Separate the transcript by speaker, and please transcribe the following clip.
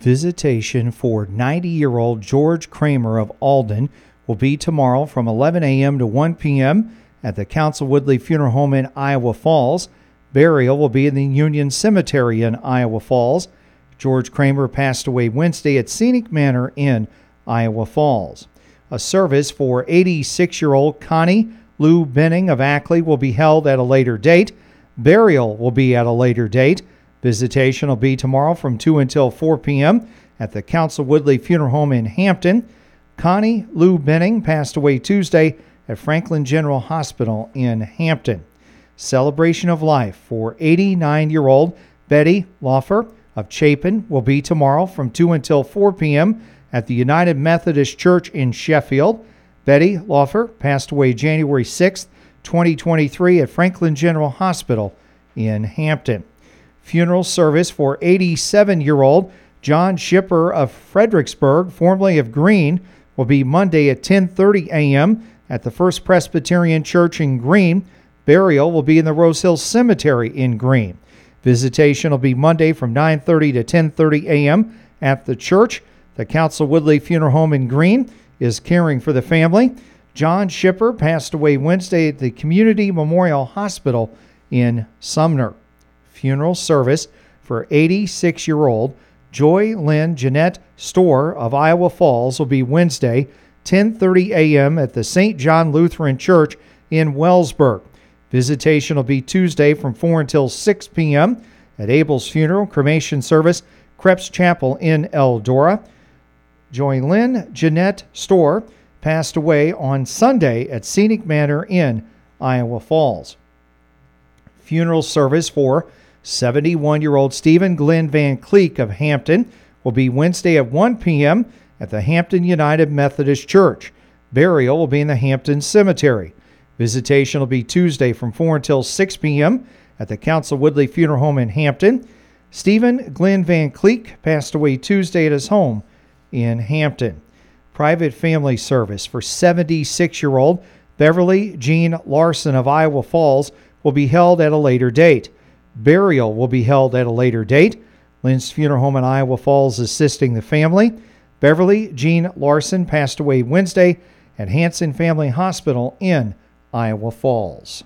Speaker 1: Visitation for 90 year old George Kramer of Alden will be tomorrow from 11 a.m. to 1 p.m. at the Council Woodley Funeral Home in Iowa Falls. Burial will be in the Union Cemetery in Iowa Falls. George Kramer passed away Wednesday at Scenic Manor in Iowa Falls. A service for 86 year old Connie Lou Benning of Ackley will be held at a later date. Burial will be at a later date. Visitation will be tomorrow from 2 until 4 p.m. at the Council Woodley Funeral Home in Hampton. Connie Lou Benning passed away Tuesday at Franklin General Hospital in Hampton. Celebration of life for 89 year old Betty Laufer of Chapin will be tomorrow from 2 until 4 p.m. at the United Methodist Church in Sheffield. Betty Laufer passed away January 6, 2023, at Franklin General Hospital in Hampton. Funeral service for 87 year old John Shipper of Fredericksburg, formerly of Greene, will be Monday at 10:30 a.m. at the First Presbyterian Church in Greene. Burial will be in the Rose Hill Cemetery in Greene. Visitation will be Monday from 9:30 to 10:30 a.m. at the church. The Council Woodley Funeral Home in Greene is caring for the family. John Shipper passed away Wednesday at the Community Memorial Hospital in Sumner. Funeral service for 86 year old Joy Lynn Jeanette Store of Iowa Falls will be Wednesday, 10:30 a.m. at the St. John Lutheran Church in Wellsburg. Visitation will be Tuesday from 4 until 6 p.m. at Abel's Funeral Cremation Service, Krebs Chapel in Eldora. Joy Lynn Jeanette Store passed away on Sunday at Scenic Manor in Iowa Falls. Funeral service for 71 year old Stephen Glenn Van Cleek of Hampton will be Wednesday at 1 p.m. at the Hampton United Methodist Church. Burial will be in the Hampton Cemetery. Visitation will be Tuesday from 4 until 6 p.m. at the Council Woodley Funeral Home in Hampton. Stephen Glenn Van Cleek passed away Tuesday at his home in Hampton. Private family service for 76 year old Beverly Jean Larson of Iowa Falls will be held at a later date. Burial will be held at a later date. Lynn's Funeral Home in Iowa Falls assisting the family. Beverly Jean Larson passed away Wednesday at Hansen Family Hospital in Iowa Falls.